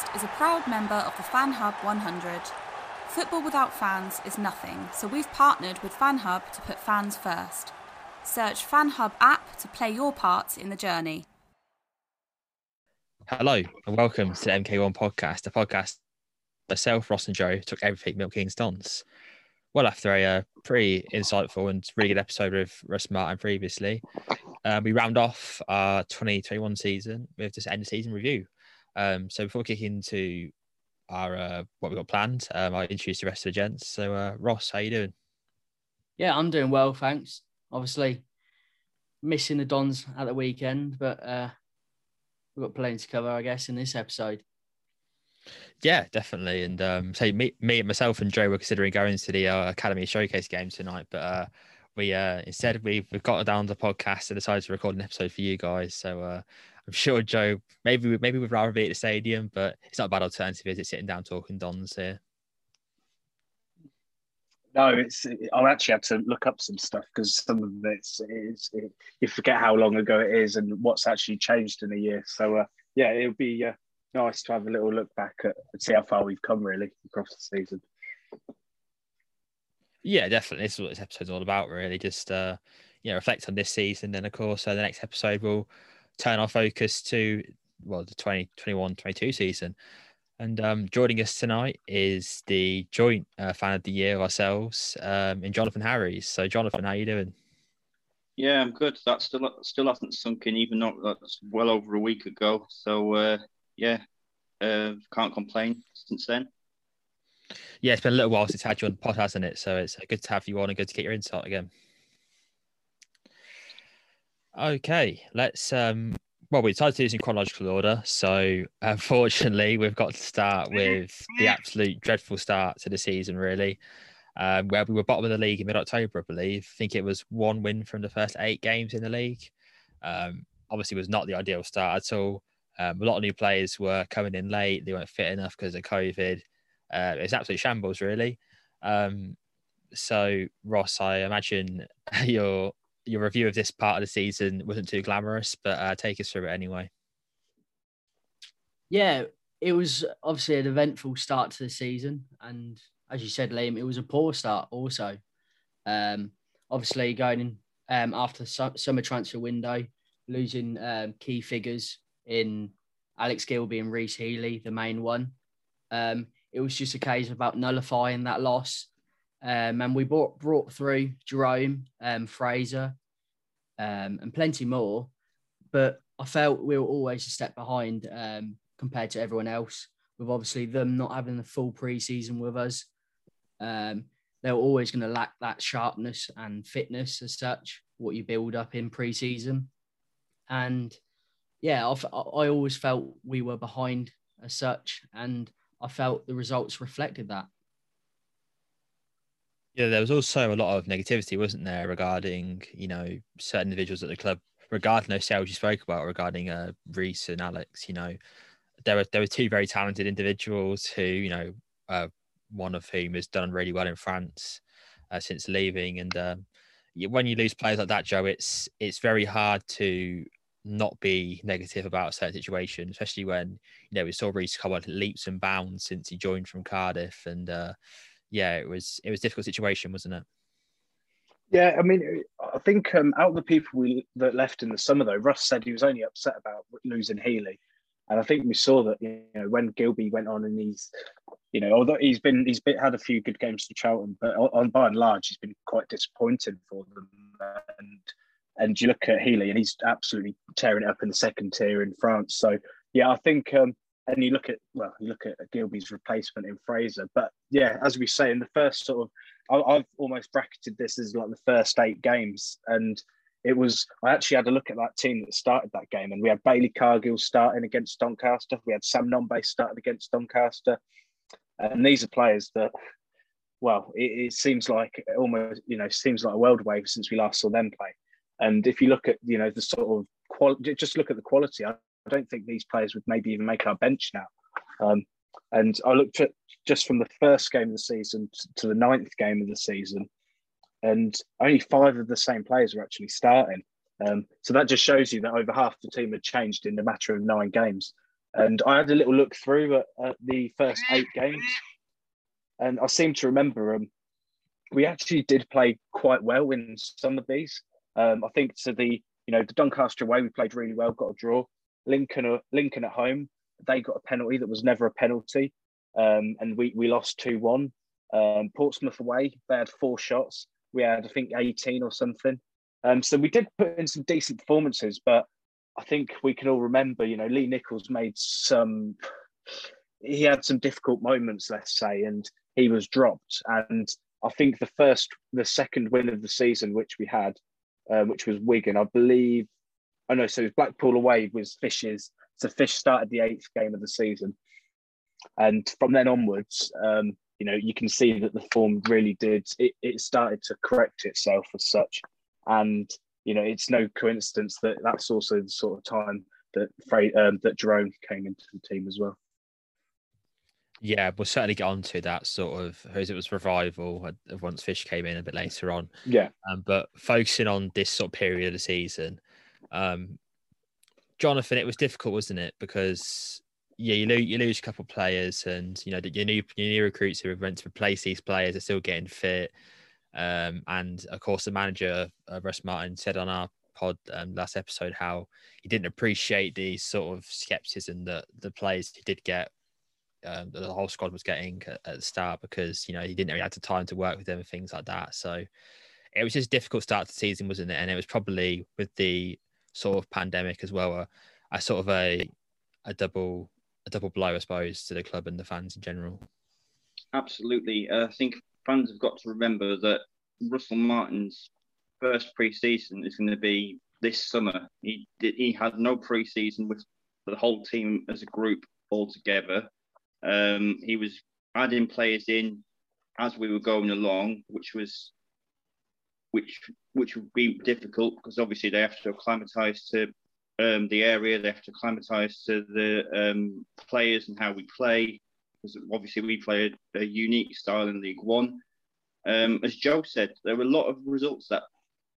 podcast is a proud member of the Fan Hub 100. Football without fans is nothing, so we've partnered with Fan Hub to put fans first. Search Fan Hub app to play your part in the journey. Hello and welcome to the MK1 podcast, a podcast myself, Ross and Joe took everything Milton Keynes dons. Well, after a uh, pretty insightful and really good episode with Russ Martin previously, uh, we round off our 2021 season with this end of season review. Um, so before kicking into our uh, what we've got planned, um, I'll introduce the rest of the gents. So uh, Ross, how you doing? Yeah, I'm doing well, thanks. Obviously, missing the Dons at the weekend, but uh, we've got plenty to cover, I guess, in this episode. Yeah, definitely. And um, so me, me and myself and Joe were considering going to the uh, Academy Showcase game tonight, but uh, we uh, instead we've we've got down the podcast and decided to record an episode for you guys. So uh, I'm sure Joe maybe maybe we'd rather be at the stadium, but it's not a bad alternative, is it? Sitting down talking Dons here. No, it's. I'll actually have to look up some stuff because some of it's, it's it, you forget how long ago it is and what's actually changed in a year. So uh, yeah, it'll be uh, nice to have a little look back at and see how far we've come really across the season. Yeah, definitely. This is what this episode's all about, really. Just uh, you know, reflect on this season. Then, of course, uh, the next episode will turn our focus to well, the 2021 22 season. And um, joining us tonight is the joint uh, fan of the year of ourselves, um, in Jonathan Harries. So, Jonathan, how are you doing? Yeah, I'm good. That still still hasn't sunk in, even though that's well over a week ago. So, uh, yeah, uh, can't complain since then. Yeah, it's been a little while since I had you on the pod, hasn't it? So it's uh, good to have you on and good to get your insight again. Okay, let's um well, we decided to do this in chronological order. So, unfortunately, we've got to start with the absolute dreadful start to the season, really, um, where we were bottom of the league in mid October, I believe. I think it was one win from the first eight games in the league. Um, obviously, was not the ideal start at all. Um, a lot of new players were coming in late, they weren't fit enough because of COVID. Uh, it's absolute shambles, really. Um, so, Ross, I imagine you're your review of this part of the season wasn't too glamorous, but uh, take us through it anyway. Yeah, it was obviously an eventful start to the season, and as you said, Liam, it was a poor start also. Um, obviously, going in um, after the summer transfer window, losing um, key figures in Alex Gilbey and Rhys Healey, the main one. Um, it was just a case about nullifying that loss. Um, and we brought, brought through Jerome, um, Fraser, um, and plenty more. But I felt we were always a step behind um, compared to everyone else, with obviously them not having the full preseason with us. Um, they're always going to lack that sharpness and fitness as such, what you build up in pre-season. And yeah, I've, I always felt we were behind as such, and I felt the results reflected that. Yeah, there was also a lot of negativity, wasn't there, regarding you know certain individuals at the club, regarding those sales you spoke about regarding uh, Rhys and Alex. You know, there were there were two very talented individuals who you know, uh, one of whom has done really well in France uh, since leaving, and um, when you lose players like that, Joe, it's it's very hard to not be negative about a certain situation, especially when you know we saw Rhys come on leaps and bounds since he joined from Cardiff, and uh, yeah, it was it was a difficult situation, wasn't it? Yeah, I mean, I think um, out of the people we, that left in the summer, though, Russ said he was only upset about losing Healey, and I think we saw that you know when Gilbey went on and he's, you know, although he's been he's been, had a few good games for Charlton, but on by and large he's been quite disappointing for them. And and you look at Healey and he's absolutely tearing it up in the second tier in France. So yeah, I think um, and you look at well, you look at Gilbey's replacement in Fraser. But yeah, as we say in the first sort of, I, have almost bracketed this as like the first eight games, and it was. I actually had a look at that team that started that game, and we had Bailey Cargill starting against Doncaster. We had Sam Nombe starting against Doncaster, and these are players that. Well, it, it seems like almost, you know, seems like a world wave since we last saw them play. And if you look at, you know, the sort of quality, just look at the quality. I I don't think these players would maybe even make our bench now. Um, and I looked at just from the first game of the season to the ninth game of the season, and only five of the same players were actually starting. Um, so that just shows you that over half the team had changed in a matter of nine games. And I had a little look through at, at the first eight games, and I seem to remember um, we actually did play quite well in some of these. Um, I think to the you know the Doncaster away we played really well, got a draw. Lincoln, Lincoln at home, they got a penalty that was never a penalty, um, and we we lost two one. Um, Portsmouth away, they had four shots. We had I think eighteen or something. Um, so we did put in some decent performances, but I think we can all remember, you know, Lee Nicholls made some. He had some difficult moments, let's say, and he was dropped. And I think the first, the second win of the season, which we had, uh, which was Wigan, I believe I know. So Blackpool away was Fish's. So Fish started the eighth game of the season, and from then onwards, um, you know, you can see that the form really did. It, it started to correct itself as such, and you know, it's no coincidence that that's also the sort of time that um, that Jerome came into the team as well. Yeah, we'll certainly get on to that sort of as it was revival once Fish came in a bit later on. Yeah. Um, but focusing on this sort of period of the season, um, Jonathan, it was difficult, wasn't it? Because yeah, you lose you lose a couple of players, and you know your new your new recruits who are meant to replace these players are still getting fit. Um, and of course, the manager uh, Russ Martin said on our pod um, last episode how he didn't appreciate the sort of skepticism that the players he did get, um, the whole squad was getting at, at, the start because you know he didn't really have the time to work with them and things like that. So it was just difficult start to season, wasn't it? And it was probably with the sort of pandemic as well, a, a sort of a a double a double blow, I suppose, to the club and the fans in general. Absolutely, uh, I think fans have got to remember that Russell Martin's first pre-season is going to be this summer. He he had no pre-season with the whole team as a group all together. Um, he was adding players in as we were going along, which was which which would be difficult because obviously they have to acclimatise to um, the area, they have to acclimatise to the um, players and how we play. Because obviously we play a, a unique style in League One. Um, as Joe said, there were a lot of results that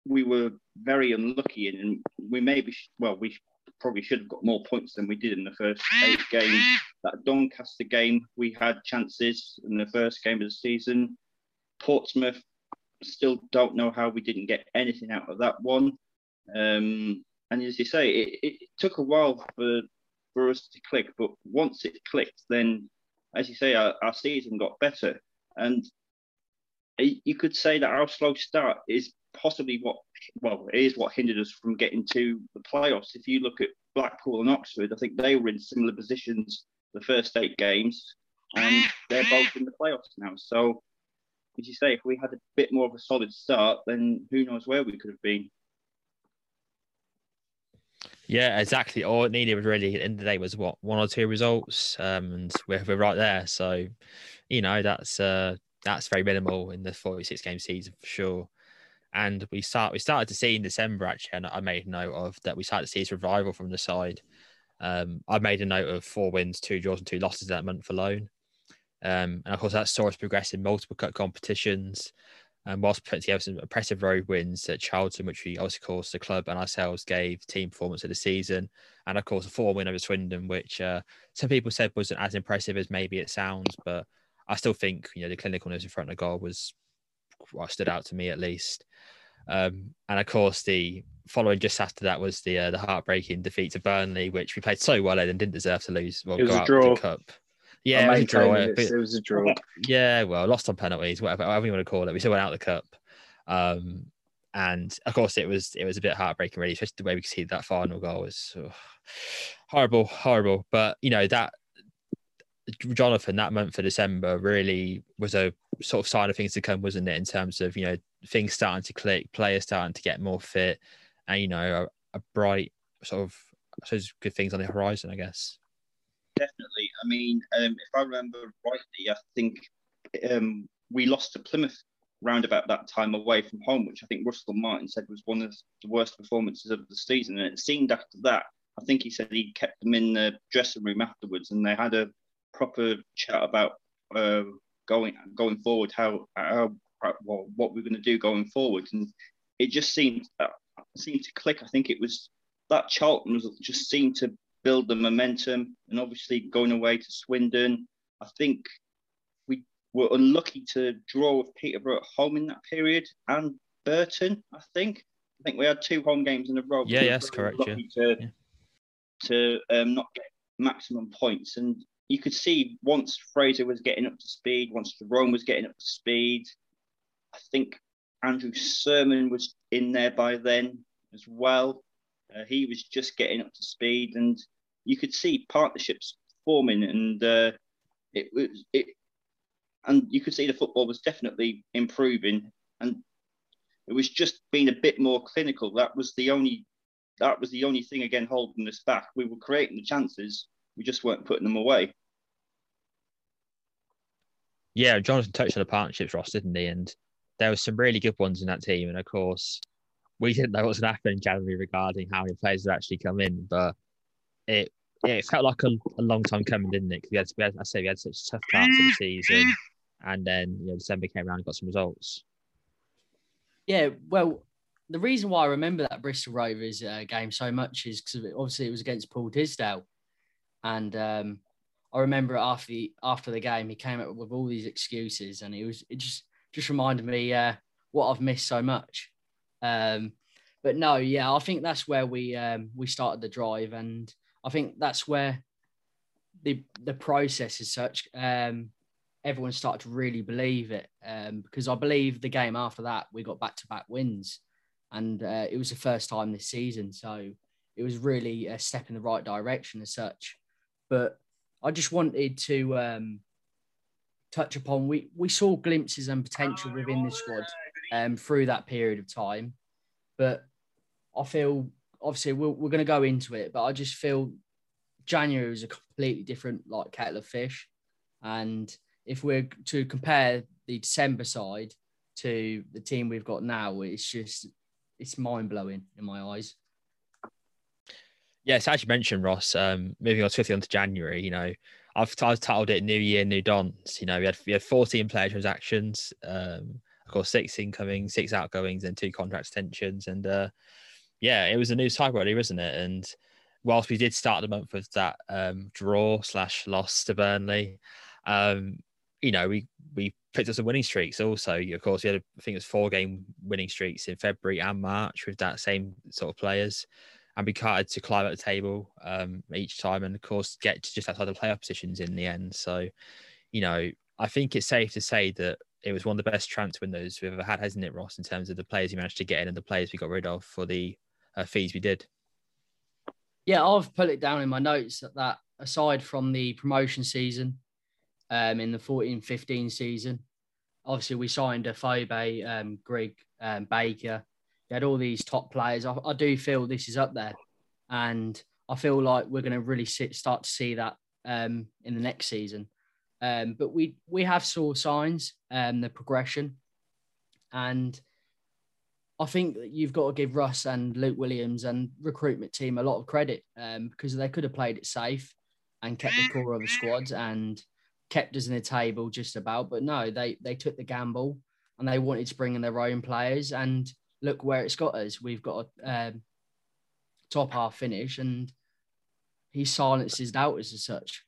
we were very unlucky in, and we maybe well we probably should have got more points than we did in the first eight games. That Doncaster game, we had chances in the first game of the season. Portsmouth, still don't know how we didn't get anything out of that one. Um, and as you say, it, it, took a while for for us to click, but once it clicked, then as you say, our, our season got better. And you could say that our slow start is possibly what well it is what hindered us from getting to the playoffs. If you look at Blackpool and Oxford, I think they were in similar positions the first eight games, and they're both in the playoffs now. So as you say, if we had a bit more of a solid start, then who knows where we could have been. Yeah, exactly. All it needed was really at the end of the day was what one or two results, um, and we're, we're right there. So, you know, that's uh, that's very minimal in the 46 game season for sure. And we start we started to see in December actually, and I made note of that we started to see this revival from the side. Um, I made a note of four wins, two draws, and two losses that month alone. Um, and of course, that saw us progress in multiple cut competitions. And whilst putting together some impressive road wins at Charlton, which we of course, the club and ourselves gave team performance of the season. And of course, a four win over Swindon, which uh, some people said wasn't as impressive as maybe it sounds. But I still think, you know, the clinicalness in front of goal was what stood out to me at least. Um, and of course, the following just after that was the uh, the heartbreaking defeat to Burnley, which we played so well in and didn't deserve to lose. Well, it was a draw. cup. Yeah, it was a draw. It, it was a draw. Yeah, well, lost on penalties, whatever, whatever you want to call it. We still went out the cup. Um, and of course, it was it was a bit heartbreaking, really, especially the way we could see that final goal was oh, horrible, horrible. But you know that Jonathan that month for December really was a sort of sign of things to come, wasn't it? In terms of you know things starting to click, players starting to get more fit, and you know a, a bright sort of I suppose good things on the horizon, I guess. Definitely. I mean, um, if I remember rightly, I think um, we lost to Plymouth round about that time away from home, which I think Russell Martin said was one of the worst performances of the season. And it seemed after that, I think he said he kept them in the dressing room afterwards, and they had a proper chat about uh, going going forward, how, how well, what we're going to do going forward, and it just seemed uh, seemed to click. I think it was that Charlton was just seemed to build the momentum, and obviously going away to Swindon, I think we were unlucky to draw with Peterborough at home in that period, and Burton. I think I think we had two home games in a row. Yeah, yes, correct. Yeah. To, yeah. to um, not get maximum points, and you could see once Fraser was getting up to speed, once Jerome was getting up to speed, I think Andrew Surman was in there by then as well. Uh, he was just getting up to speed, and you could see partnerships forming, and uh, it was it, and you could see the football was definitely improving, and it was just being a bit more clinical. That was the only that was the only thing again holding us back. We were creating the chances, we just weren't putting them away. Yeah, Jonathan touched on the partnerships, Ross, didn't he? And there were some really good ones in that team. And of course, we didn't know what was going to happen in January regarding how many players would actually come in, but it yeah, it felt like a, a long time coming, didn't it? Because we had, we had, I say, we had such tough start to the season, and then you know December came around and got some results. Yeah, well, the reason why I remember that Bristol Rovers uh, game so much is because obviously it was against Paul Tisdale, and um, I remember after the after the game he came up with all these excuses, and it was it just just reminded me uh, what I've missed so much. Um, but no, yeah, I think that's where we um, we started the drive, and I think that's where the the process is such. Um, everyone started to really believe it um, because I believe the game after that we got back to back wins, and uh, it was the first time this season, so it was really a step in the right direction as such. But I just wanted to um, touch upon we we saw glimpses and potential within the squad um, through that period of time, but I feel obviously we're, we're going to go into it, but I just feel January was a completely different like kettle of fish, and if we're to compare the December side to the team we've got now, it's just it's mind blowing in my eyes. Yes, as you mentioned, Ross, um, moving on swiftly on to January, you know, I've, I've titled it New Year, New Dons. You know, we had we had 14 player transactions, um, of course, six incoming, six outgoings, and two contract extensions. And uh, yeah, it was a new cycle, really, wasn't it? And whilst we did start the month with that um, draw slash loss to Burnley, um, you know, we we picked up some winning streaks. Also, of course, we had I think it was four game winning streaks in February and March with that same sort of players and we carted to climb up the table um, each time, and of course get to just outside the playoff positions in the end. So, you know, I think it's safe to say that it was one of the best transfer windows we've ever had, hasn't it, Ross? In terms of the players we managed to get in and the players we got rid of for the uh, fees we did. Yeah, I've put it down in my notes that, that aside from the promotion season, um, in the 14-15 season, obviously we signed Afobe, um, Greg um, Baker. You had all these top players. I, I, do feel this is up there, and I feel like we're going to really sit, start to see that um, in the next season. Um, but we we have saw signs, um, the progression, and I think you've got to give Russ and Luke Williams and recruitment team a lot of credit um, because they could have played it safe and kept the core of the squads and kept us in the table just about. But no, they they took the gamble and they wanted to bring in their own players. And look where it's got us. We've got a um, top half finish, and he silenced his doubters as such.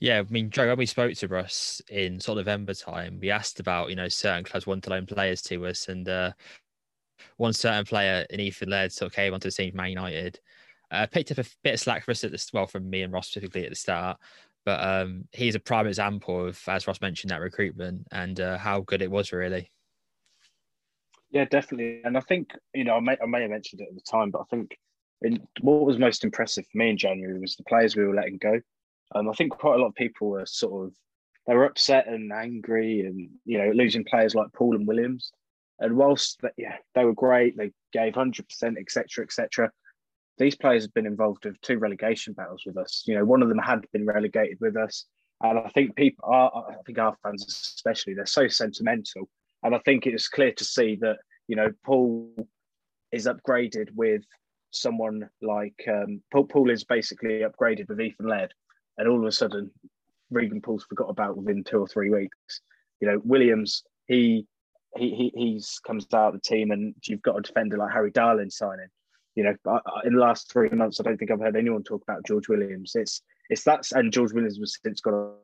Yeah, I mean, Joe, when we spoke to Russ in sort of November time, we asked about, you know, certain clubs want to loan players to us. And uh, one certain player in Ethan Laird sort of came onto the scene Man United. Uh, picked up a bit of slack for us at the well from me and Ross specifically at the start, but um, he's a prime example of, as Ross mentioned, that recruitment and uh, how good it was really. Yeah, definitely. And I think you know I may I may have mentioned it at the time, but I think in, what was most impressive for me in January was the players we were letting go. Um, I think quite a lot of people were sort of they were upset and angry, and you know losing players like Poole and Williams. And whilst yeah they were great, they gave hundred percent, etc., etc. These players have been involved with two relegation battles with us. You know, one of them had been relegated with us, and I think people, are, I think our fans especially, they're so sentimental. And I think it's clear to see that you know Poole is upgraded with someone like um, Poole, Poole is basically upgraded with Ethan Laird and all of a sudden Regan Poole's forgot about within two or three weeks. You know, Williams, he he, he he's comes out of the team, and you've got a defender like Harry Darling signing. You know, in the last three months, I don't think I've heard anyone talk about George Williams. It's it's that's and George Williams was since got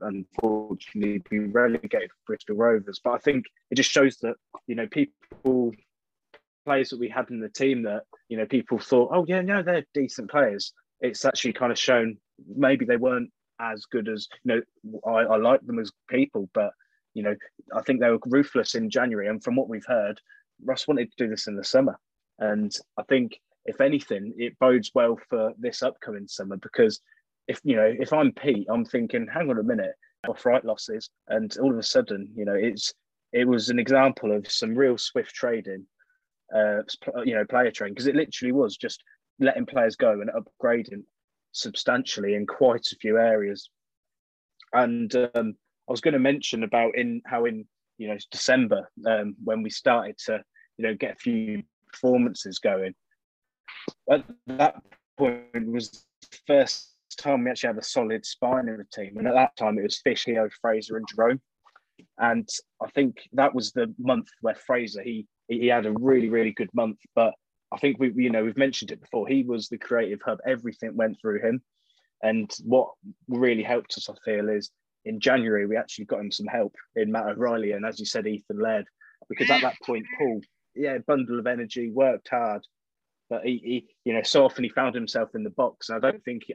unfortunately be relegated for Bristol Rovers. But I think it just shows that you know people players that we had in the team that you know people thought, oh yeah, no, they're decent players it's actually kind of shown maybe they weren't as good as you know I, I like them as people, but you know I think they were ruthless in January. And from what we've heard, Russ wanted to do this in the summer, and I think if anything, it bodes well for this upcoming summer because if you know if I'm Pete, I'm thinking, hang on a minute, off right losses, and all of a sudden, you know, it's it was an example of some real swift trading, uh, you know, player trading because it literally was just letting players go and upgrading substantially in quite a few areas. And um, I was going to mention about in how in you know December um, when we started to you know get a few performances going. At that point was the first time we actually had a solid spine in the team, and at that time it was Fish, Leo, Fraser, and Jerome. And I think that was the month where Fraser he he had a really really good month, but I think we, you know, we've mentioned it before. He was the creative hub. Everything went through him. And what really helped us, I feel, is in January we actually got him some help in Matt O'Reilly and, as you said, Ethan Laird, because at that point, Poole, yeah, bundle of energy, worked hard, but he, he you know, so often he found himself in the box. And I don't think, he,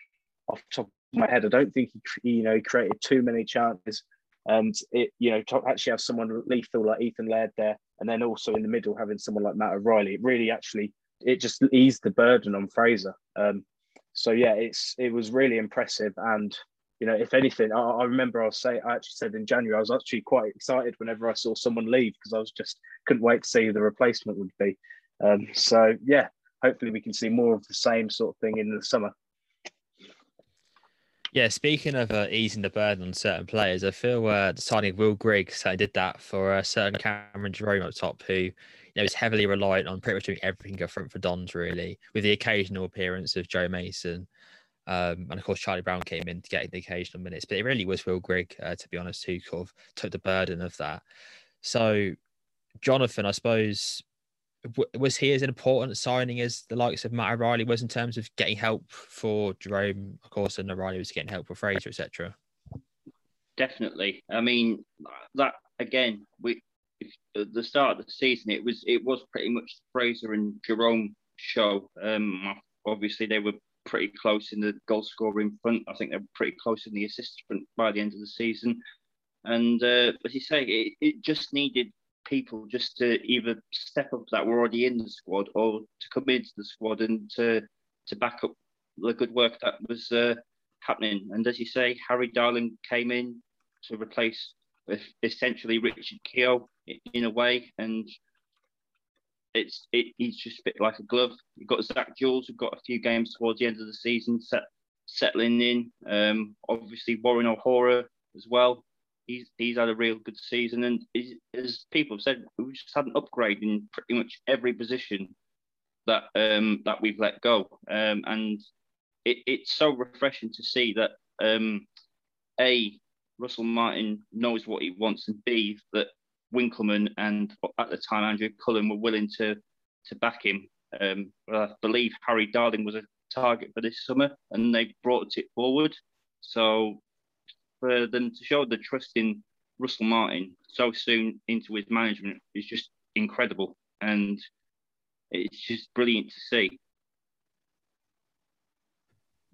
off top of my head, I don't think he, you know, he created too many chances. And it, you know, to actually have someone lethal like Ethan Laird there and then also in the middle having someone like Matt O'Reilly, it really actually it just eased the burden on Fraser. Um, so yeah, it's it was really impressive, and you know, if anything, I, I, remember I was say I actually said in January I was actually quite excited whenever I saw someone leave because I was just couldn't wait to see who the replacement would be. Um, so yeah, hopefully we can see more of the same sort of thing in the summer. Yeah, speaking of uh, easing the burden on certain players, I feel uh, the signing of Will Grigg's I did that for a uh, certain Cameron Jerome up top, who you know is heavily reliant on pretty much doing everything up front for Dons, really, with the occasional appearance of Joe Mason. Um, and of course, Charlie Brown came in to get the occasional minutes, but it really was Will Grigg, uh, to be honest, who sort of took the burden of that. So, Jonathan, I suppose, was he as important signing as the likes of Matt O'Reilly was in terms of getting help for Jerome, of course, and O'Reilly was getting help for Fraser, etc. Definitely. I mean, that again, we at the start of the season, it was it was pretty much Fraser and Jerome show. Um, obviously, they were pretty close in the goal scoring front. I think they were pretty close in the assist front by the end of the season. And uh, as you say, it, it just needed people just to either step up that were already in the squad or to come into the squad and to to back up the good work that was uh, happening. And as you say, Harry Darling came in to replace essentially Richard Keogh in a way, and it's it, he's just fit like a glove. You've got Zak Jules, who've got a few games towards the end of the season set, settling in. Um, obviously Warren O'Hora as well. He's he's had a real good season, and as people have said, we've just had an upgrade in pretty much every position that um, that we've let go, um, and it, it's so refreshing to see that um, a Russell Martin knows what he wants, and b that Winkelman and at the time Andrew Cullen were willing to to back him. Um, I believe Harry Darling was a target for this summer, and they brought it forward. So for them to show the trust in Russell Martin so soon into his management is just incredible, and it's just brilliant to see.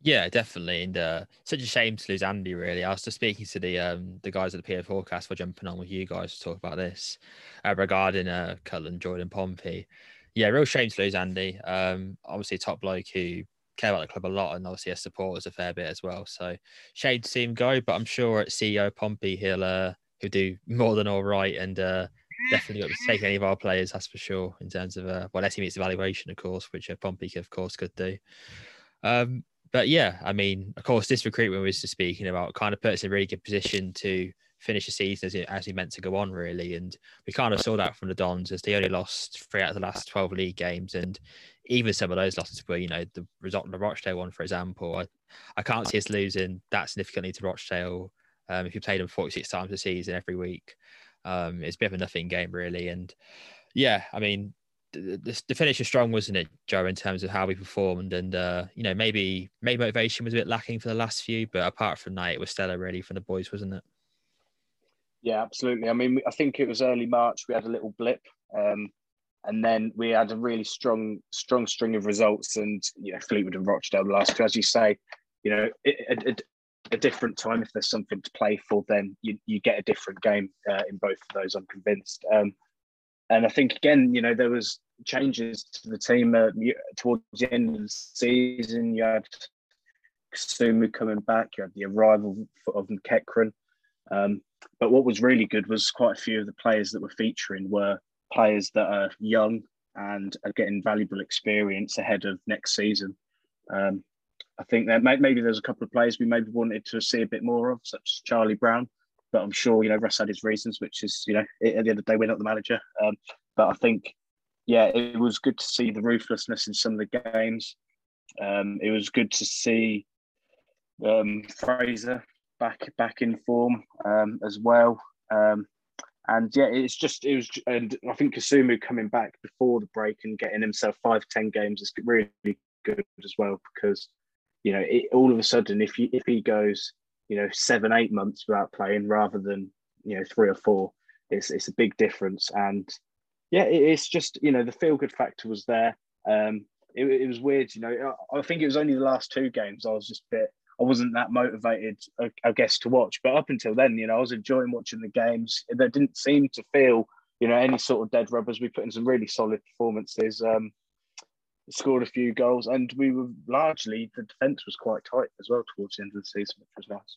Yeah, definitely, and uh, such a shame to lose Andy. Really, I was just speaking to the um, the guys at the PA forecast for jumping on with you guys to talk about this uh, regarding uh, Cullen, Jordan Pompey. Yeah, real shame to lose Andy. Um, obviously, a top bloke who care about the club a lot, and obviously has supporters a fair bit as well. So shade to see him go, but I'm sure at CEO Pompey he'll uh, he'll do more than all right, and uh, definitely got to take any of our players. That's for sure. In terms of uh, well, unless he meets evaluation, of course, which uh, Pompey of course could do. Um, but yeah, I mean, of course, this recruitment we was just speaking about kind of puts in a really good position to finish the season as, as he meant to go on, really. And we kind of saw that from the Dons as they only lost three out of the last 12 league games. And even some of those losses were, you know, the result of the Rochdale one, for example. I, I can't see us losing that significantly to Rochdale um, if you played them 46 times a season every week. Um, it's a bit of a nothing game, really. And yeah, I mean, the, the finish was strong, wasn't it, Joe, in terms of how we performed? And uh, you know, maybe maybe motivation was a bit lacking for the last few, but apart from that, it was stellar, really, for the boys, wasn't it? Yeah, absolutely. I mean, I think it was early March. We had a little blip, um, and then we had a really strong, strong string of results. And you know, Fleetwood and Rochdale the last two, as you say, you know, a, different time. If there's something to play for, then you you get a different game uh, in both of those. I'm convinced. Um, and I think again, you know, there was changes to the team uh, towards the end of the season. You had Kasumu coming back. You had the arrival of Kekron. Um, but what was really good was quite a few of the players that were featuring were players that are young and are getting valuable experience ahead of next season. Um, I think that maybe there's a couple of players we maybe wanted to see a bit more of, such as Charlie Brown but I'm sure you know Russ had his reasons, which is you know at the end of the day we're not the manager. Um, but I think yeah, it was good to see the ruthlessness in some of the games. Um, it was good to see um, Fraser back back in form um, as well. Um, and yeah, it's just it was, and I think Kasumu coming back before the break and getting himself five ten games is really good as well because you know it, all of a sudden if he if he goes you know seven eight months without playing rather than you know three or four it's it's a big difference and yeah it, it's just you know the feel good factor was there um it, it, was weird you know i think it was only the last two games i was just a bit i wasn't that motivated I, guess to watch but up until then you know i was enjoying watching the games there didn't seem to feel you know any sort of dead rubbers we put in some really solid performances um scored a few goals, and we were largely the defence was quite tight as well towards the end of the season, which was nice.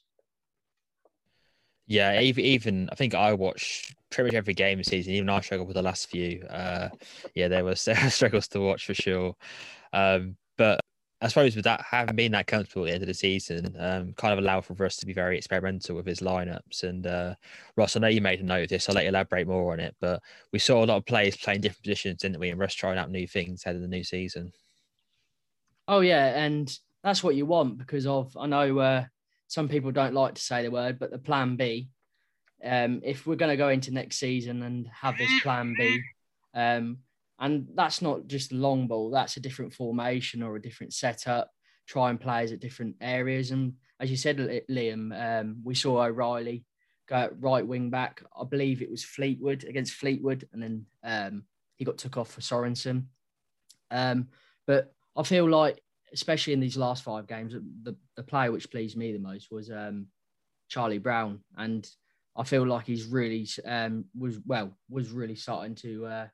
Yeah, even, even I think I watched pretty much every game this season. Even I struggled with the last few. Uh, yeah, there there struggles to watch for sure. Um, but I suppose with that having been that comfortable at the end of the season, um, kind of allowed for us to be very experimental with his lineups. And uh, Ross, I know you made a note of this. I'll let you elaborate more on it. But we saw a lot of players playing different positions, didn't we? And Russ trying out new things ahead of the new season. Oh yeah, and that's what you want because of I know uh, some people don't like to say the word, but the plan B. Um, if we're going to go into next season and have this plan B, um, and that's not just long ball, that's a different formation or a different setup, trying players at different areas. And as you said, Liam, um, we saw O'Reilly go right wing back. I believe it was Fleetwood against Fleetwood, and then um, he got took off for Sorensen. Um, but I feel like, especially in these last five games, the, the player which pleased me the most was um, Charlie Brown. And I feel like he's really um, was well was really starting to uh,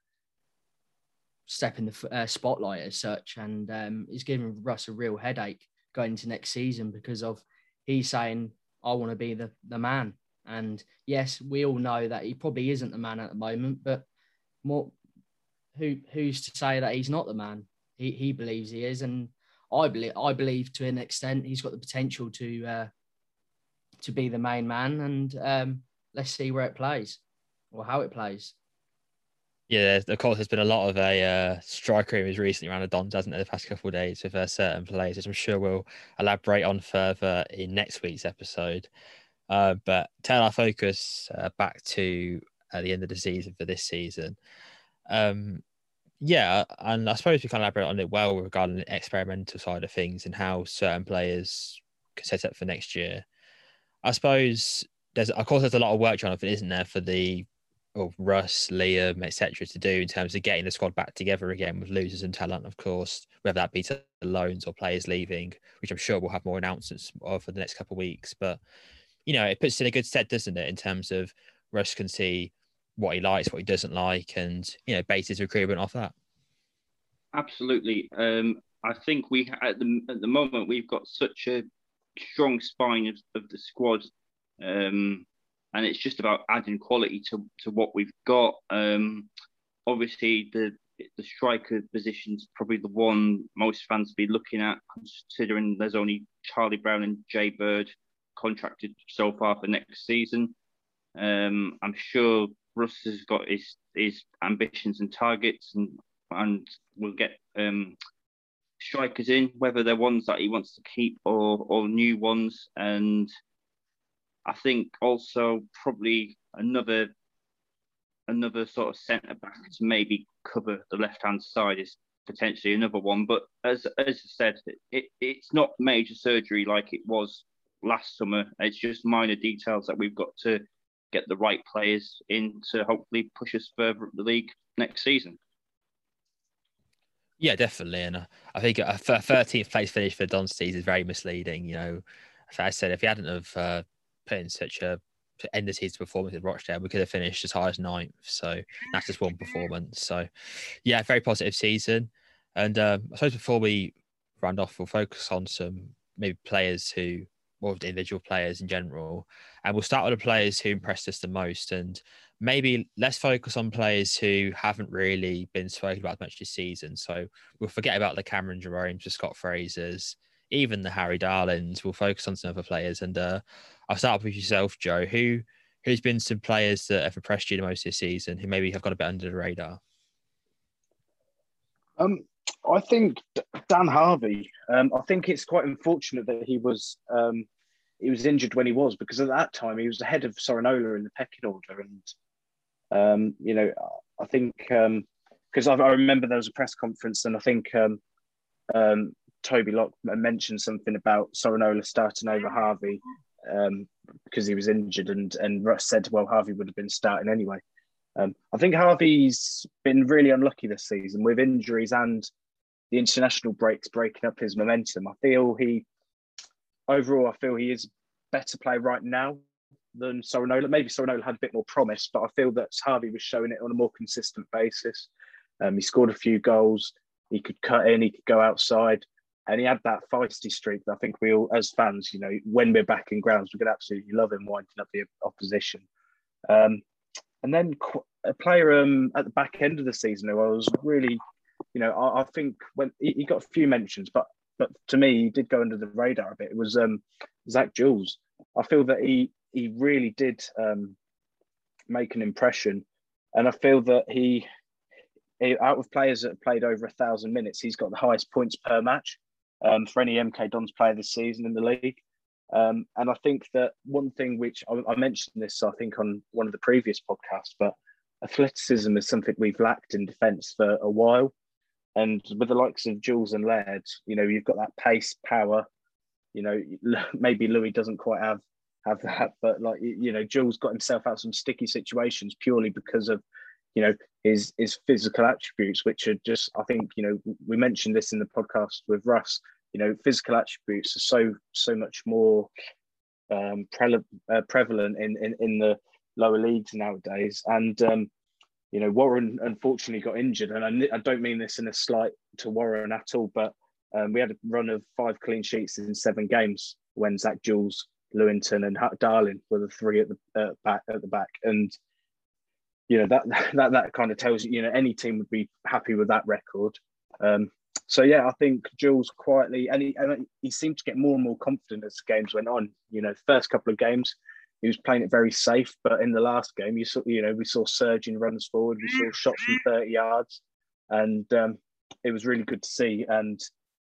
step in the uh, spotlight as such, and um, is giving Russ a real headache going into next season because of he's saying, I want to be the, the man. And yes, we all know that he probably isn't the man at the moment, but more who who's to say that he's not the man? He he believes he is, and I believe I believe to an extent he's got the potential to uh, to be the main man. And um, let's see where it plays or how it plays. Yeah, of course, there's been a lot of a uh, striker rumors recently around the Dons, hasn't there, the past couple of days with uh, certain players, which I'm sure we'll elaborate on further in next week's episode. Uh, but turn our focus uh, back to at the end of the season for this season. Um, yeah, and I suppose we can elaborate on it well regarding the experimental side of things and how certain players can set up for next year. I suppose there's, of course, there's a lot of work, Jonathan, isn't there, for the of Russ, Liam, etc., to do in terms of getting the squad back together again with losers and talent, of course, whether that be to loans or players leaving, which I'm sure we'll have more announcements of for the next couple of weeks. But you know, it puts in a good stead, doesn't it, in terms of Russ can see what he likes, what he doesn't like, and you know, base his recruitment off that. Absolutely. Um, I think we at the at the moment we've got such a strong spine of, of the squad. Um, and it's just about adding quality to, to what we've got. Um, obviously, the the striker position is probably the one most fans be looking at, considering there's only Charlie Brown and Jay Bird contracted so far for next season. Um, I'm sure Russ has got his his ambitions and targets, and and we'll get um, strikers in, whether they're ones that he wants to keep or or new ones, and I think also probably another another sort of centre back to maybe cover the left hand side is potentially another one. But as as I said, it, it's not major surgery like it was last summer. It's just minor details that we've got to get the right players in to hopefully push us further up the league next season. Yeah, definitely, and I think a 13th place finish for Don Stees is very misleading. You know, as I said, if he hadn't have uh, put in such a end of season performance at Rochdale, we could have finished as high as ninth. So that's just one performance. So yeah, very positive season. And um, I suppose before we round off, we'll focus on some maybe players who, more of the individual players in general. And we'll start with the players who impressed us the most. And maybe let's focus on players who haven't really been spoken about much this season. So we'll forget about the Cameron Jerome's, the Scott Frasers, even the Harry Darlings. We'll focus on some other players. And uh, I'll start with yourself, Joe. Who who's been some players that have impressed you the most this season, who maybe have got a bit under the radar? Um, I think Dan Harvie. Um, I think it's quite unfortunate that he was um, he was injured when he was because at that time he was ahead of Sorinola in the pecking order, and um, you know I think because um, I, I, remember there was a press conference and I think um, um, Toby Lock mentioned something about Sorinola starting over Harvie um, because he was injured, and and Russ said, well, Harvie would have been starting anyway. Um, I think Harvie's been really unlucky this season with injuries and the international breaks breaking up his momentum. I feel he, overall, I feel he is better player right now than Sorinola. Maybe Sorinola had a bit more promise, but I feel that Harvie was showing it on a more consistent basis. Um, he scored a few goals. He could cut in. He could go outside and he had that feisty streak that I think we all, as fans, you know, when we're back in grounds, we could absolutely love him winding up the opposition. Um, and then a player um, at the back end of the season who I was really, you know, I, I think when he, he, got a few mentions, but but to me, he did go under the radar a bit. It was um, Zak Jules. I feel that he he really did um, make an impression, and I feel that he out of players that have played over a thousand minutes, he's got the highest points per match um, for any MK Dons player this season in the league. Um, and I think that one thing which I, I, mentioned this, I think, on one of the previous podcasts, but athleticism is something we've lacked in defence for a while. And with the likes of Jules and Laird, you know, you've got that pace, power. You know, maybe Louis doesn't quite have have that, but like you know, Jules got himself out some sticky situations purely because of you know his his physical attributes, which are just I think you know we mentioned this in the podcast with Russ. You know, physical attributes are so so much more um, pre- uh, prevalent in, in in the lower leagues nowadays, and um, you know Warren unfortunately got injured, and I, I, don't mean this in a slight to Warren at all, but um, we had a run of five clean sheets in seven games when Zak Jules, Lewington, and Darling were the three at the uh, back at the back, and you know that that that kind of tells you you know any team would be happy with that record. Um, so yeah, I think Jules quietly, and he, and he seemed to get more and more confident as the games went on. You know, first couple of games, he was playing it very safe, but in the last game, you saw, you know, we saw surging runs forward, we saw shots from thirty yards, and um, it was really good to see. And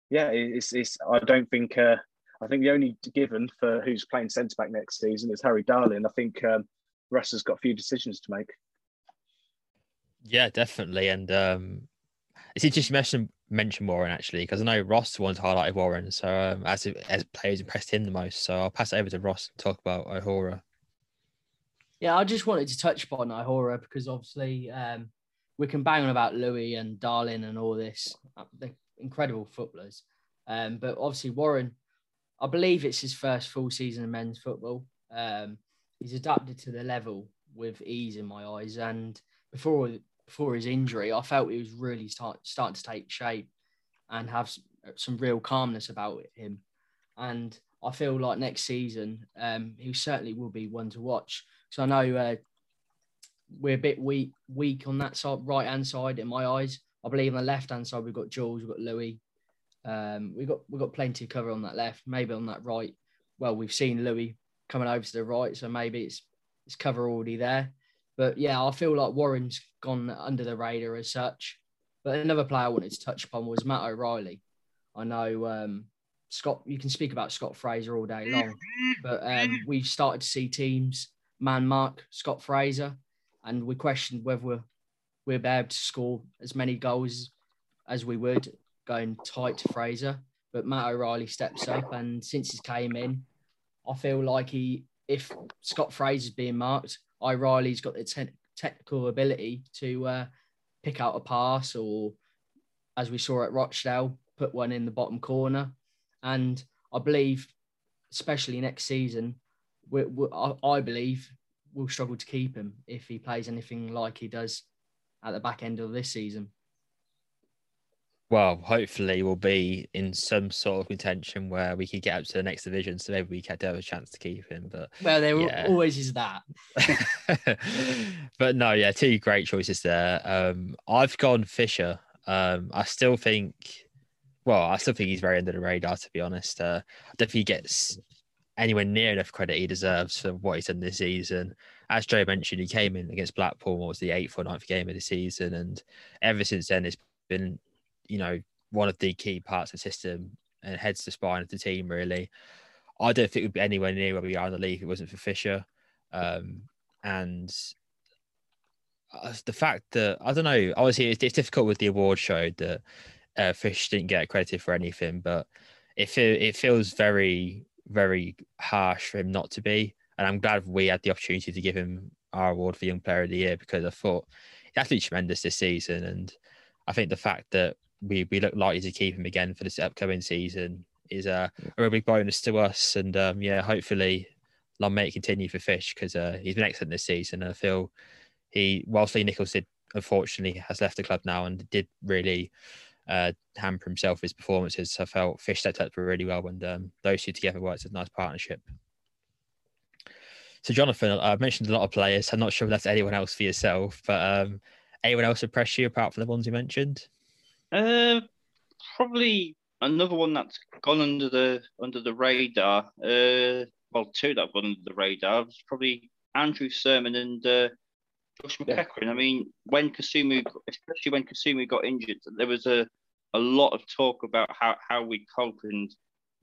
yeah, it's, it's I don't think uh, I think the only given for who's playing centre back next season is Harry Darling. I think um, Russ has got a few decisions to make. Yeah, definitely, and um, it's interesting you mentioned mention Warren actually because I know Ross once highlighted Warren, so um, as as players impressed him the most. So I'll pass it over to Ross and talk about O'Hora. Yeah, I just wanted to touch upon O'Hora because obviously um, we can bang on about Louis and Darling and all this, uh, the incredible footballers. Um, but obviously Warren, I believe it's his first full season of men's football. Um, he's adapted to the level with ease in my eyes, and before before his injury, I felt he was really start, starting to take shape and have some real calmness about him. And I feel like next season, um, he certainly will be one to watch. So I know uh, we're a bit weak, weak on that side, right hand side in my eyes. I believe on the left hand side we've got Jules, we've got Louis, um, we've got we've got plenty of cover on that left. Maybe on that right, well, we've seen Louis coming over to the right, so maybe it's it's cover already there. But yeah, I feel like Warren's gone under the radar as such. But another player I wanted to touch upon was Matt O'Riley. I know um, Scott, you can speak about Scott Fraser all day long, but um, we've started to see teams man mark Scott Fraser, and we questioned whether we're, we're able to score as many goals as we would going tight to Fraser. But Matt O'Riley steps up, and since he came in, I feel like he, if Scott Fraser's being marked, O'Riley's got the te- technical ability to uh, pick out a pass or, as we saw at Rochdale, put one in the bottom corner. And I believe, especially next season, we, we, I, I believe we'll struggle to keep him if he plays anything like he does at the back end of this season well, hopefully we'll be in some sort of contention where we could get up to the next division, so maybe we could have a chance to keep him. But well, there yeah. always is that. but no, yeah, two great choices there. Um, I've gone Fisher. Um, I still think, well, I still think he's very under the radar. To be honest, uh, I don't think he gets anywhere near enough credit he deserves for what he's done this season. As Joe mentioned, he came in against Blackpool, what was the eighth or ninth game of the season, and ever since then, it's been you know, one of the key parts of the system and heads the spine of the team, really. I don't think would be anywhere near where we are in the league if it wasn't for Fisher. Um, and uh, the fact that, I don't know, obviously it's, it's difficult with the award show that uh, Fish didn't get credited for anything, but it, it feels very, very harsh for him not to be. And I'm glad we had the opportunity to give him our award for Young Player of the Year because I thought he's absolutely tremendous this season. And I think the fact that we we look likely to keep him again for this upcoming season is a, a real big bonus to us. And um, yeah, hopefully, long may it continue for Fish because uh, he's been excellent this season. And I feel he, whilst Lee Nicholls did, unfortunately, has left the club now and did really uh, hamper himself his performances. I felt Fish stepped up really well, and um, those two together worked as a nice partnership. So, Jonathan, I've mentioned a lot of players. I'm not sure if that's anyone else for yourself, but um, anyone else impress you apart from the ones you mentioned? Uh, probably another one that's gone under the under the radar. Uh, well, two that have gone under the radar. was probably Andrew Surman and uh, Josh McEachran. I mean, when Kasumu, especially when Kasumu got injured, there was a a lot of talk about how how we cope. And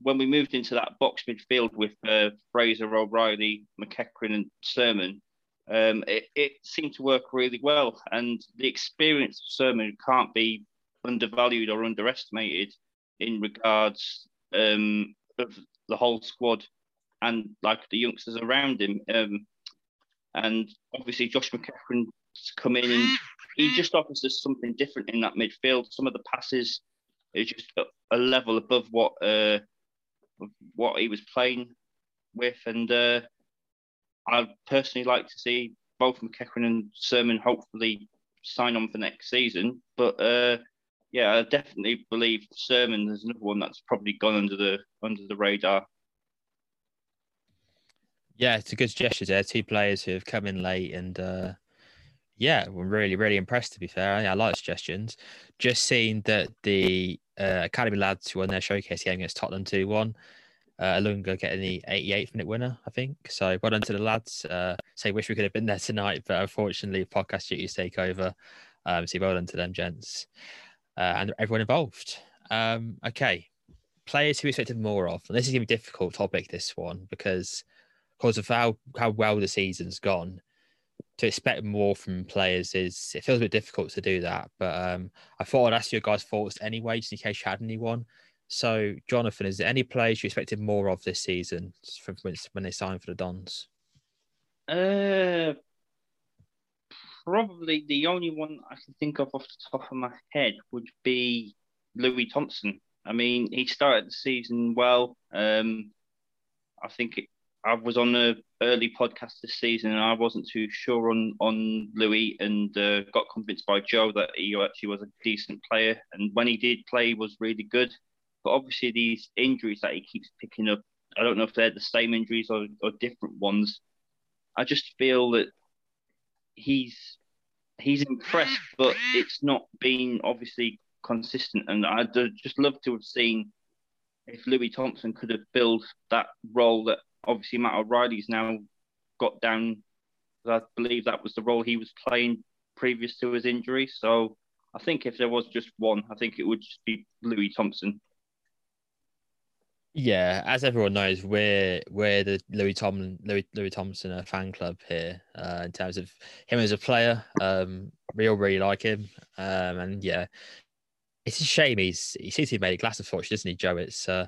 when we moved into that box midfield with uh, Fraser, O'Riley, McEachran, and Surman, um, it, it seemed to work really well. And the experience of Surman can't be undervalued or underestimated in regards um, of the whole squad and like the youngsters around him. Um, and obviously Josh McEachran's come in and he just offers us something different in that midfield. Some of the passes is just a, level above what uh, what he was playing with, and uh, I'd personally like to see both McEachran and Surman hopefully sign on for next season. But uh, yeah, I definitely believe Surman is another one that's probably gone under the under the radar. Yeah, it's a good gesture there. Two players who have come in late and uh, yeah, we're really, really impressed to be fair. I, I like suggestions. Just seeing that the uh, Academy lads who won their showcase game against Tottenham 2 1, uh, Ilunga getting the 88th minute winner, I think. So well done to the lads. Uh, say, wish we could have been there tonight, but unfortunately, podcast duties take over. Um, so well done to them, gents, uh, and everyone involved. Um, okay, players who expected more of. And this is going to be a difficult topic, this one, because because of how, how well the season's gone, to expect more from players is it feels a bit difficult to do that. But um, I thought I'd ask your guys' thoughts anyway, just in case you had anyone. So, Jonathan, is there any players you expected more of this season from when they signed for the Dons? Uh, probably the only one I can think of off the top of my head would be Louis Thompson. I mean, he started the season well. Um, I think it, I was on the early podcast this season, and I wasn't too sure on on Louis, and uh, got convinced by Joe that he actually was a decent player, and when he did play, was really good. But obviously, these injuries that he keeps picking up, I don't know if they're the same injuries or, or different ones. I just feel that he's he's impressed, but it's not been obviously consistent, and I'd uh, just love to have seen if Louis Thompson could have filled that role that obviously Matt O'Riley's now got down. I believe that was the role he was playing previous to his injury. So I think if there was just one, I think it would just be Louis Thompson. Yeah, as everyone knows, we're we're the Louis Tom Louis Louis Thompson uh, fan club here uh, in terms of him as a player. Um, we all really like him, um, and yeah, it's a shame he's he seems to have made a glass of fortune, doesn't he, Joe? It's uh,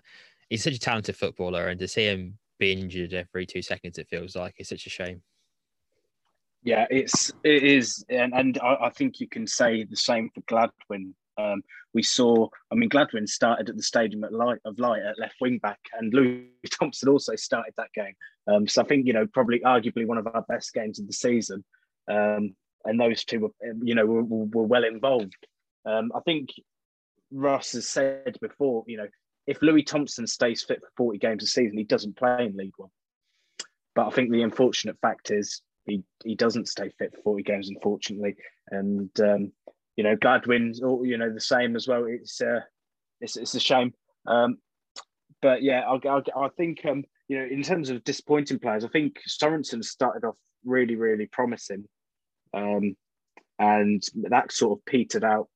he's such a talented footballer, and to see him be injured every two seconds. It feels like it's such a shame. Yeah, it's it is, and, and I, I think you can say the same for Gladwin. Um, we saw, I mean, Gladwin started at the Stadium at Light of Light at left wing back, and Louis Thompson also started that game. Um, so I think you know probably arguably one of our best games of the season, um, and those two were you know were, were well involved. Um, I think Ross has said before, you know, if Louis Thompson stays fit for 40 games a season, he doesn't play in League One. But I think the unfortunate fact is he, he doesn't stay fit for 40 games, unfortunately. And, um, you know, Gladwin's, all you know, the same as well. It's, uh, it's, it's a shame. Um, but yeah, I, I, I think, um, you know, in terms of disappointing players, I think Sorensen started off really, really promising. Um, and that sort of petered out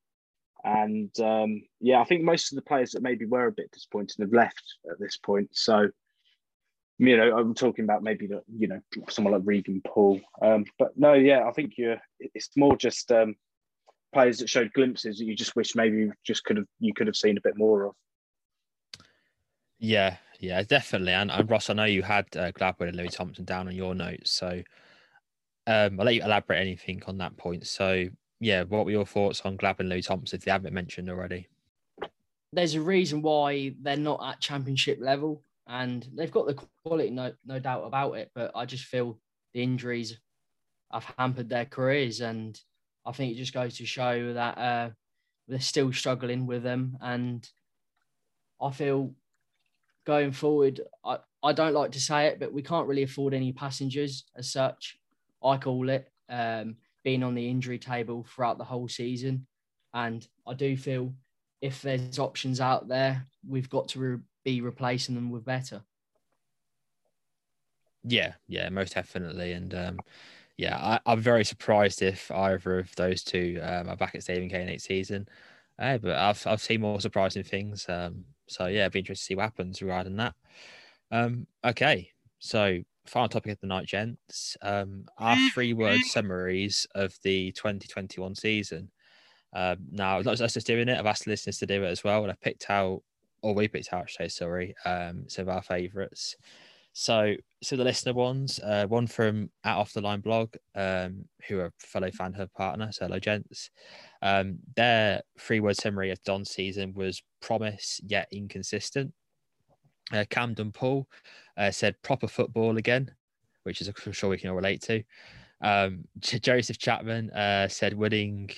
and um, yeah, I think most of the players that maybe were a bit disappointed have left at this point. So, you know, I'm talking about maybe the, you know, someone like Regan Poole. Um, but no, yeah, I think you're. It's more just um, players that showed glimpses that you just wish maybe you just could have you could have seen a bit more of. Yeah, yeah, definitely. And, and Ross, I know you had uh, Gladwin and Louis Thompson down on your notes, so um, I'll let you elaborate anything on that point. So yeah, what were your thoughts on Glab and Louis Thompson if they haven't mentioned already? There's a reason why they're not at championship level, and they've got the quality, no, no doubt about it. But I just feel the injuries have hampered their careers, and I think it just goes to show that uh, they're still struggling with them. And I feel going forward, I, I don't like to say it, but we can't really afford any passengers as such. I call it. Um, been on the injury table throughout the whole season. And I do feel if there's options out there, we've got to re- be replacing them with better. Yeah, yeah, most definitely. And um, yeah, I, am very surprised if either of those two um, are back at Stadium MK next season. Uh, but I've I've seen more surprising things. Um, so yeah, it'd be interesting to see what happens regarding that. Um, okay, so final topic of the night, gents. Um, our three word summaries of the 2021 season. Um, now, not just us doing it, I've asked the listeners to do it as well. And I've picked out, or we picked out, say, sorry, um, some of our favourites. So, so the listener ones, uh, one from at Off the Line blog, um, who are fellow fan hub partner, so hello, gents. Um, their three word summary of Don season was promise yet inconsistent. Uh, Camden Paul uh, said proper football again, which is I'm sure we can all relate to. Um, Joseph Chapman uh, said winning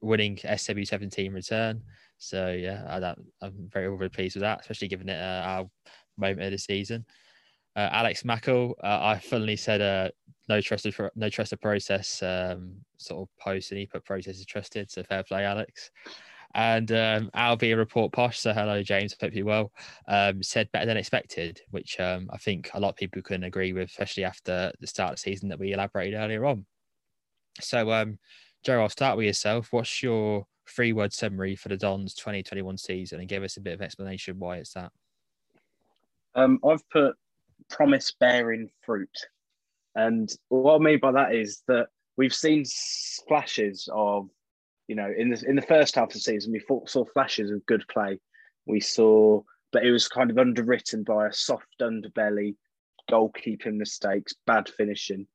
winning SW17 return. So yeah, I, am very very pleased with that, especially given it uh, our moment of the season. Uh, Alex Mackle, uh, I finally said uh, no trusted no trusted process um, sort of post, and he put process is trusted. So fair play, Alex. And um, Albie report posh. So hello, James. Hope you well. Um, said better than expected, which um, I think a lot of people can agree with, especially after the start of the season that we elaborated earlier on. So, um, Joe, I'll start with yourself. What's your three word summary for the Dons 2021 season and give us a bit of explanation why it's that? Um, I've put promise bearing fruit. And what I mean by that is that we've seen flashes of, you know, in the in the first half of the season, we saw flashes of good play. We saw, but it was kind of underwritten by a soft underbelly, goalkeeping mistakes, bad finishing.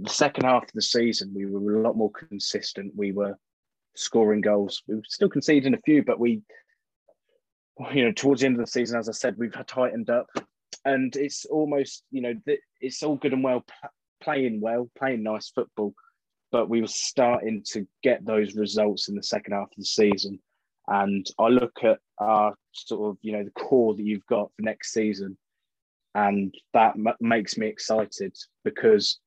The second half of the season, we were a lot more consistent. We were scoring goals. We were still conceding a few, but we, you know, towards the end of the season, as I said, we've tightened up and it's almost you know it's all good and well playing well, playing nice football, but we were starting to get those results in the second half of the season. And I look at our sort of you know the core that you've got for next season, and that m- makes me excited because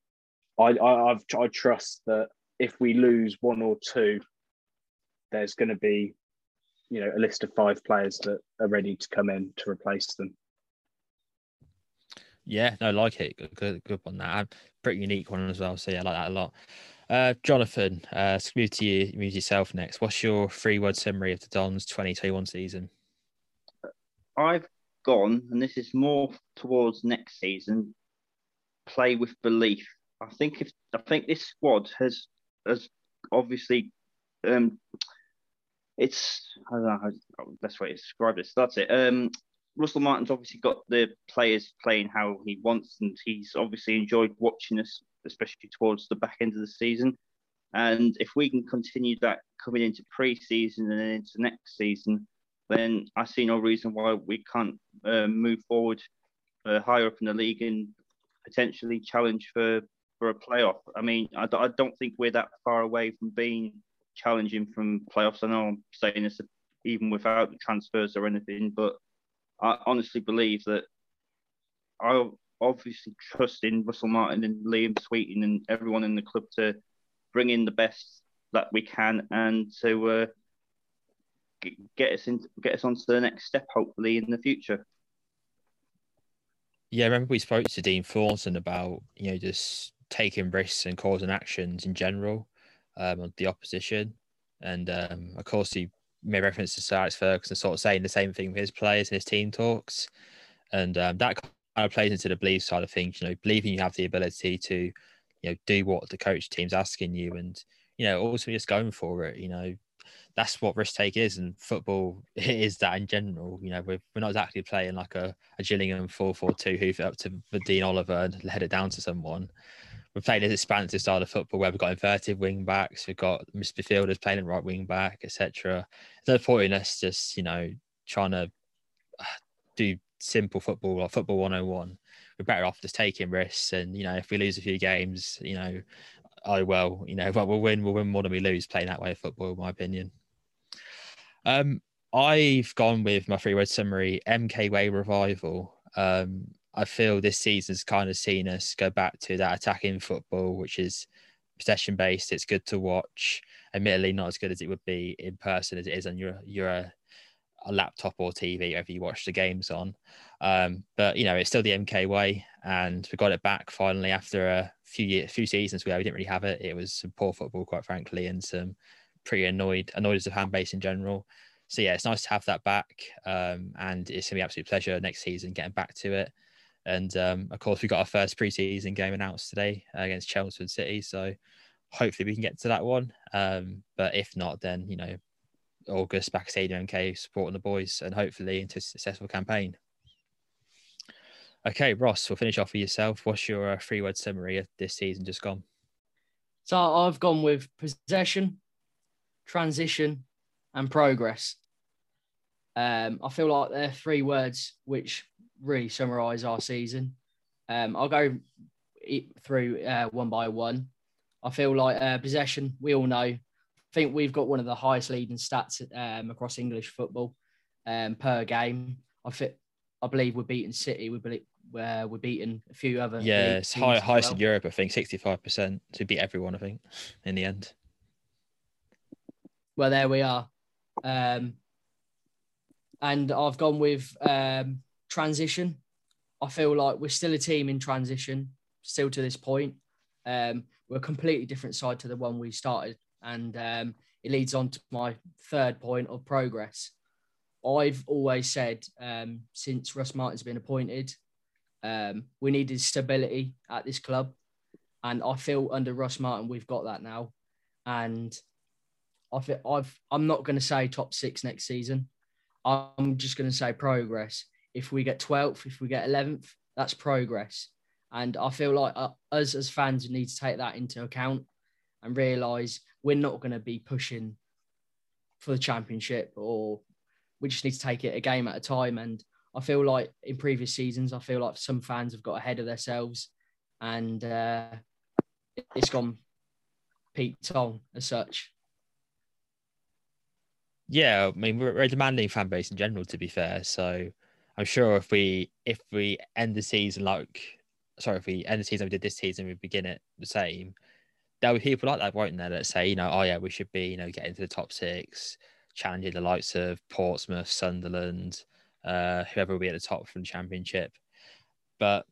I, I I've I trust that if we lose one or two, there's going to be you know a list of five players that are ready to come in to replace them. Yeah, no, like it. Good, good, good on that. Pretty unique one as well. So yeah, I like that a lot. Uh, Jonathan, uh, move to you, move yourself next. What's your three-word summary of the Dons 2021 season? I've gone, and this is more towards next season. Play with belief. I think if I think this squad has has obviously um, it's I don't know how best way to describe this. That's it. Um, Russell Martin's obviously got the players playing how he wants, and he's obviously enjoyed watching us, especially towards the back end of the season. And if we can continue that coming into pre-season and then into next season, then I see no reason why we can't uh, move forward uh, higher up in the league and potentially challenge for for a playoff. I mean, I, I don't think we're that far away from being challenging from playoffs. I know I'm saying this even without transfers or anything, but I honestly believe that I obviously trust in Russell Martin and Liam Sweeting and everyone in the club to bring in the best that we can and to uh, get us in, get us onto the next step, hopefully in the future. Yeah, I remember we spoke to Dean Thornton about you know just taking risks and causing actions in general um, on the opposition, and um, of course he made reference to Sir Alex Ferguson sort of saying the same thing with his players and his team talks. And um, that kind of plays into the belief side of things, you know, believing you have the ability to, you know, do what the coach team's asking you and, you know, also just going for it, you know, that's what risk take is, and football is that in general. You know, we're, we're not exactly playing like a, a Gillingham 4 4 2 hoof up to Vadaine Oliver and head it down to someone we're playing this expansive style of football where we've got inverted wing backs, we've got Mr. midfielders playing at right wing back, etc. No point in us just, you know, trying to uh, do simple football or football 101. We're better off just taking risks. And, you know, if we lose a few games, you know, oh well, you know, but we'll win, we'll win more than we lose playing that way of football, in my opinion. Um, I've gone with my three word summary MK Way revival. Um, I feel this season's kind of seen us go back to that attacking football, which is possession based. It's good to watch. Admittedly, not as good as it would be in person as it is on your your uh, a laptop or TV, wherever you watch the games on. Um, but you know, it's still the MK way, and we got it back finally after a few years, few seasons where we didn't really have it. It was some poor football, quite frankly, and some pretty annoyed annoyed as a fan base in general. So yeah, it's nice to have that back, um, and it's gonna be absolute pleasure next season getting back to it. And um, of course, we got our first preseason game announced today against Chelmsford City. So hopefully we can get to that one. Um, but if not, then you know, August back Stadium MK supporting the boys and hopefully into a successful campaign. Okay, Ross, we'll finish off with yourself. What's your uh, three word summary of this season just gone? So I've gone with possession, transition, and progress. Um, I feel like they're three words which really summarize our season. Um, I'll go through uh, one by one. I feel like uh, possession, we all know. I think we've got one of the highest leading stats um, across English football um, per game. I fit, I believe we're beating City. We believe where we're beating a few other. Yeah, it's high, highest well. in Europe, I think, 65% to beat everyone, I think, in the end. Well, there we are. Um, and I've gone with um, transition. I feel like we're still a team in transition, still to this point. Um, we're a completely different side to the one we started. And um, it leads on to my third point of progress. I've always said um, since Russ Martin's been appointed, um, we needed stability at this club. And I feel under Russ Martin, we've got that now. And I feel I've, I'm not going to say top six next season. I'm just going to say progress. If we get 12th, if we get 11th, that's progress. And I feel like uh, us as fans need to take that into account and realise we're not going to be pushing for the championship or we just need to take it a game at a time. And I feel like in previous seasons, I feel like some fans have got ahead of themselves and uh, it's gone Pete Tong as such. Yeah, I mean we're a demanding fan base in general, to be fair. So I'm sure if we if we end the season like sorry, if we end the season we did this season, we begin it the same. There'll be people like that, won't there? That say, you know, oh yeah, we should be, you know, getting to the top six, challenging the likes of Portsmouth, Sunderland, uh, whoever will be at the top from the championship. But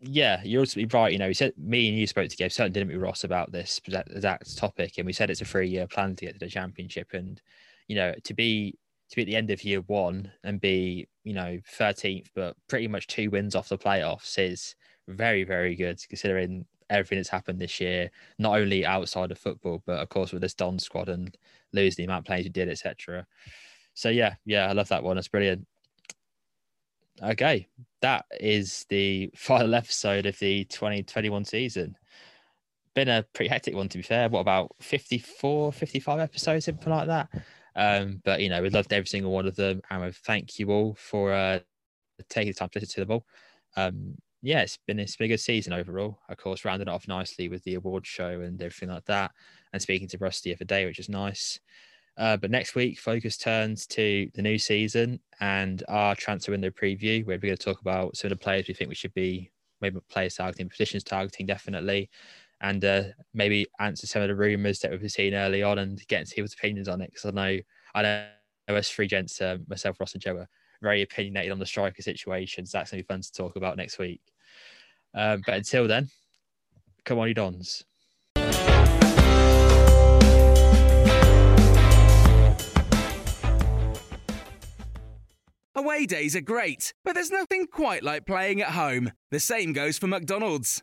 yeah, you're ultimately right. You know, we said me and you spoke together, certainly didn't we, Ross, about this exact topic, and we said it's a three-year plan to get to the championship, and you know, to be to be at the end of year one and be, you know, 13th, but pretty much two wins off the playoffs is very, very good considering everything that's happened this year, not only outside of football, but of course with this Don squad and losing the amount of players you did, etc. So yeah, yeah, I love that one. That's brilliant. Okay, that is the final episode of the 2021 season. Been a pretty hectic one to be fair. What about 54, 55 episodes, something like that? Um, but you know, we loved every single one of them, and we thank you all for uh, taking the time to listen to them all. Um, yeah, it's been it's been a good season overall. Of course, rounded off nicely with the award show and everything like that, and speaking to Rusty other day, which is nice. Uh, but next week, focus turns to the new season and our transfer window preview, where we're going to talk about some of the players we think we should be maybe players targeting, positions targeting, definitely, and uh, maybe answer some of the rumours that we've seen early on and get people's opinions on it. Because I know, I know us three gents, uh, myself, Ross, and Joe, are very opinionated on the striker situations. So that's going to be fun to talk about next week. Um, but until then, come on, you Dons. Away days are great, but there's nothing quite like playing at home. The same goes for McDonald's.